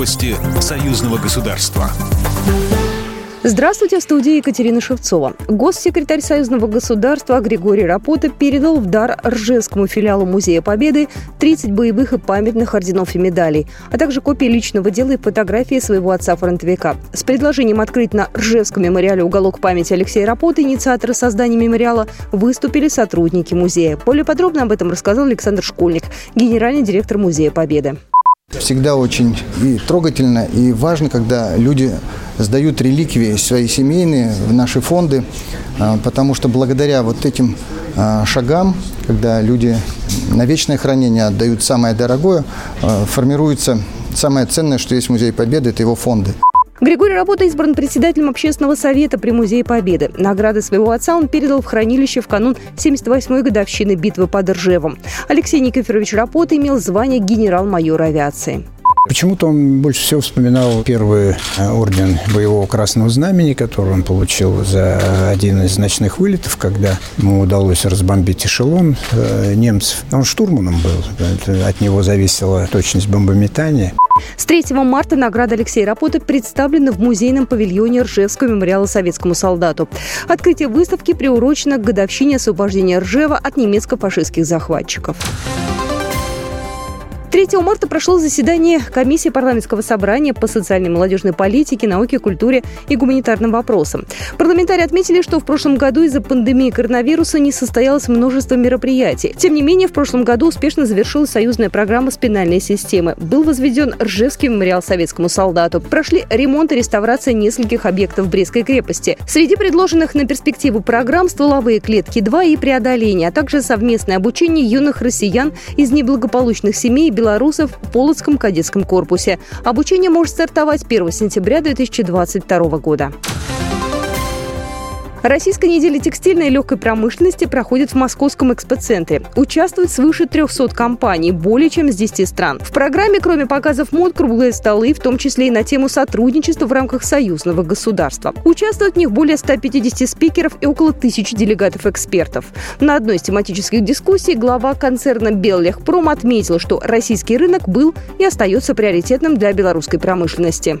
Новости союзного государства. Здравствуйте, в студии Екатерина Шевцова. Госсекретарь Союзного государства Григорий Рапота передал в дар Ржевскому филиалу Музея Победы 30 боевых и памятных орденов и медалей, а также копии личного дела и фотографии своего отца-фронтовика. С предложением открыть на Ржевском мемориале уголок памяти Алексея Рапота, инициаторы создания мемориала, выступили сотрудники музея. Более подробно об этом рассказал Александр Школьник, генеральный директор Музея Победы. Всегда очень и трогательно, и важно, когда люди сдают реликвии свои семейные в наши фонды, а, потому что благодаря вот этим а, шагам, когда люди на вечное хранение отдают самое дорогое, а, формируется самое ценное, что есть в Музее Победы, это его фонды. Григорий Работа избран председателем общественного совета при Музее Победы. Награды своего отца он передал в хранилище в канун 78-й годовщины битвы под Ржевом. Алексей Никифорович Рапота имел звание генерал-майора авиации. Почему-то он больше всего вспоминал первый э, орден боевого красного знамени, который он получил за один из ночных вылетов, когда ему удалось разбомбить эшелон э, немцев. Он штурманом был, от него зависела точность бомбометания. С 3 марта награда Алексея Рапоты представлена в музейном павильоне Ржевского мемориала советскому солдату. Открытие выставки приурочено к годовщине освобождения Ржева от немецко-фашистских захватчиков. 3 марта прошло заседание комиссии парламентского собрания по социальной и молодежной политике, науке, культуре и гуманитарным вопросам. Парламентарии отметили, что в прошлом году из-за пандемии коронавируса не состоялось множество мероприятий. Тем не менее, в прошлом году успешно завершилась союзная программа спинальной системы. Был возведен Ржевский мемориал советскому солдату. Прошли ремонт и реставрация нескольких объектов Брестской крепости. Среди предложенных на перспективу программ стволовые клетки 2 и преодоление, а также совместное обучение юных россиян из неблагополучных семей белорусов в Полоцком кадетском корпусе. Обучение может стартовать 1 сентября 2022 года. Российская неделя текстильной и легкой промышленности проходит в Московском экспоцентре. Участвуют свыше 300 компаний, более чем с 10 стран. В программе, кроме показов мод, круглые столы, в том числе и на тему сотрудничества в рамках союзного государства. Участвуют в них более 150 спикеров и около тысячи делегатов-экспертов. На одной из тематических дискуссий глава концерна «Беллехпром» отметил, что российский рынок был и остается приоритетным для белорусской промышленности.